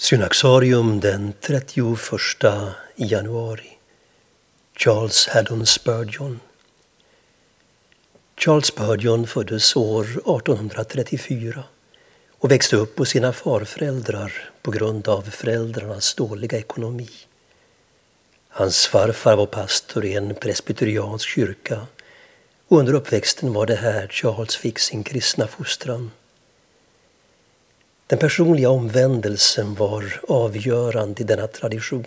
Synaxarium den 31 januari. Charles Haddon Spurgeon. Charles Spurgeon föddes år 1834 och växte upp hos sina farföräldrar på grund av föräldrarnas dåliga ekonomi. Hans farfar var pastor i en presbyteriansk kyrka och under uppväxten var det här Charles fick sin kristna fostran. Den personliga omvändelsen var avgörande i denna tradition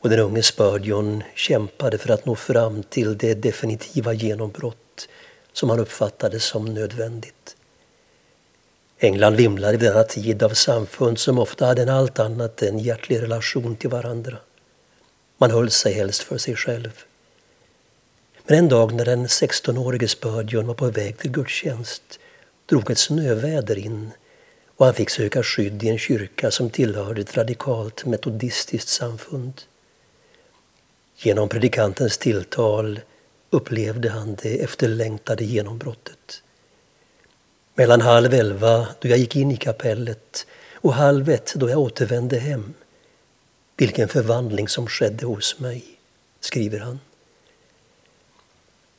och den unge Spurgeon kämpade för att nå fram till det definitiva genombrott som han uppfattade som nödvändigt. England vimlade vid denna tid av samfund som ofta hade en allt annat än hjärtlig relation till varandra. Man höll sig helst för sig själv. Men en dag när den 16-årige Spurgeon var på väg till gudstjänst drog ett snöväder in och han fick söka skydd i en kyrka som tillhörde ett radikalt metodistiskt samfund. Genom predikantens tilltal upplevde han det efterlängtade genombrottet. Mellan halv elva då jag gick in i kapellet och halv ett då jag återvände hem. Vilken förvandling som skedde hos mig, skriver han.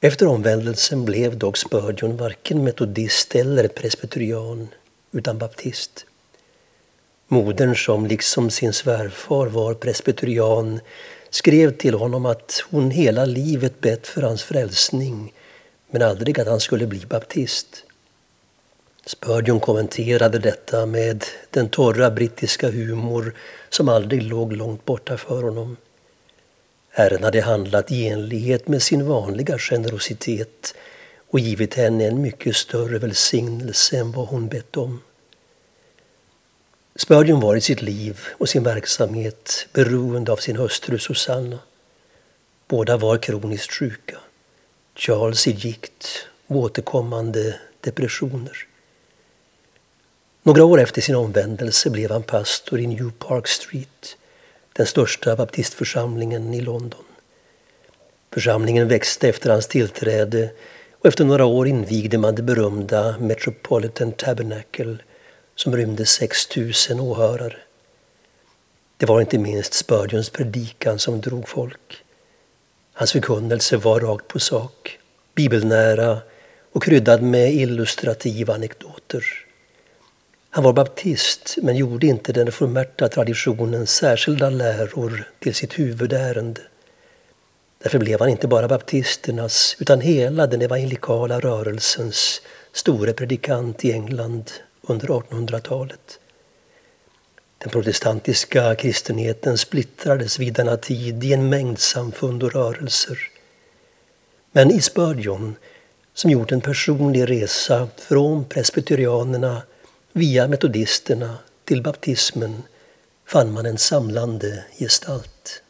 Efter omvändelsen blev dock Spurgeon varken metodist eller presbyterian utan baptist. Modern, som liksom sin svärfar var presbyterian, skrev till honom att hon hela livet bett för hans frälsning men aldrig att han skulle bli baptist. Spurgeon kommenterade detta med den torra brittiska humor som aldrig låg långt borta för honom. Herren hade handlat i enlighet med sin vanliga generositet och givit henne en mycket större välsignelse än vad hon bett om. Spurgeon var i sitt liv och sin verksamhet beroende av sin hustru Susanna. Båda var kroniskt sjuka. Charles i gikt och återkommande depressioner. Några år efter sin omvändelse blev han pastor i New Park Street, den största baptistförsamlingen i London. Församlingen växte efter hans tillträde och efter några år invigde man det berömda Metropolitan Tabernacle som rymde 6 000 åhörare. Det var inte minst Spurgeons predikan som drog folk. Hans förkunnelse var rakt på sak, bibelnära och kryddad med illustrativa anekdoter. Han var baptist men gjorde inte den reformerta traditionens särskilda läror till sitt huvudärende. Därför blev han inte bara baptisternas utan hela den evangelikala rörelsens store predikant i England under 1800-talet. Den protestantiska kristenheten splittrades vid denna tid i en mängd samfund och rörelser. Men i Spurgeon, som gjort en personlig resa från presbyterianerna via metodisterna till baptismen, fann man en samlande gestalt.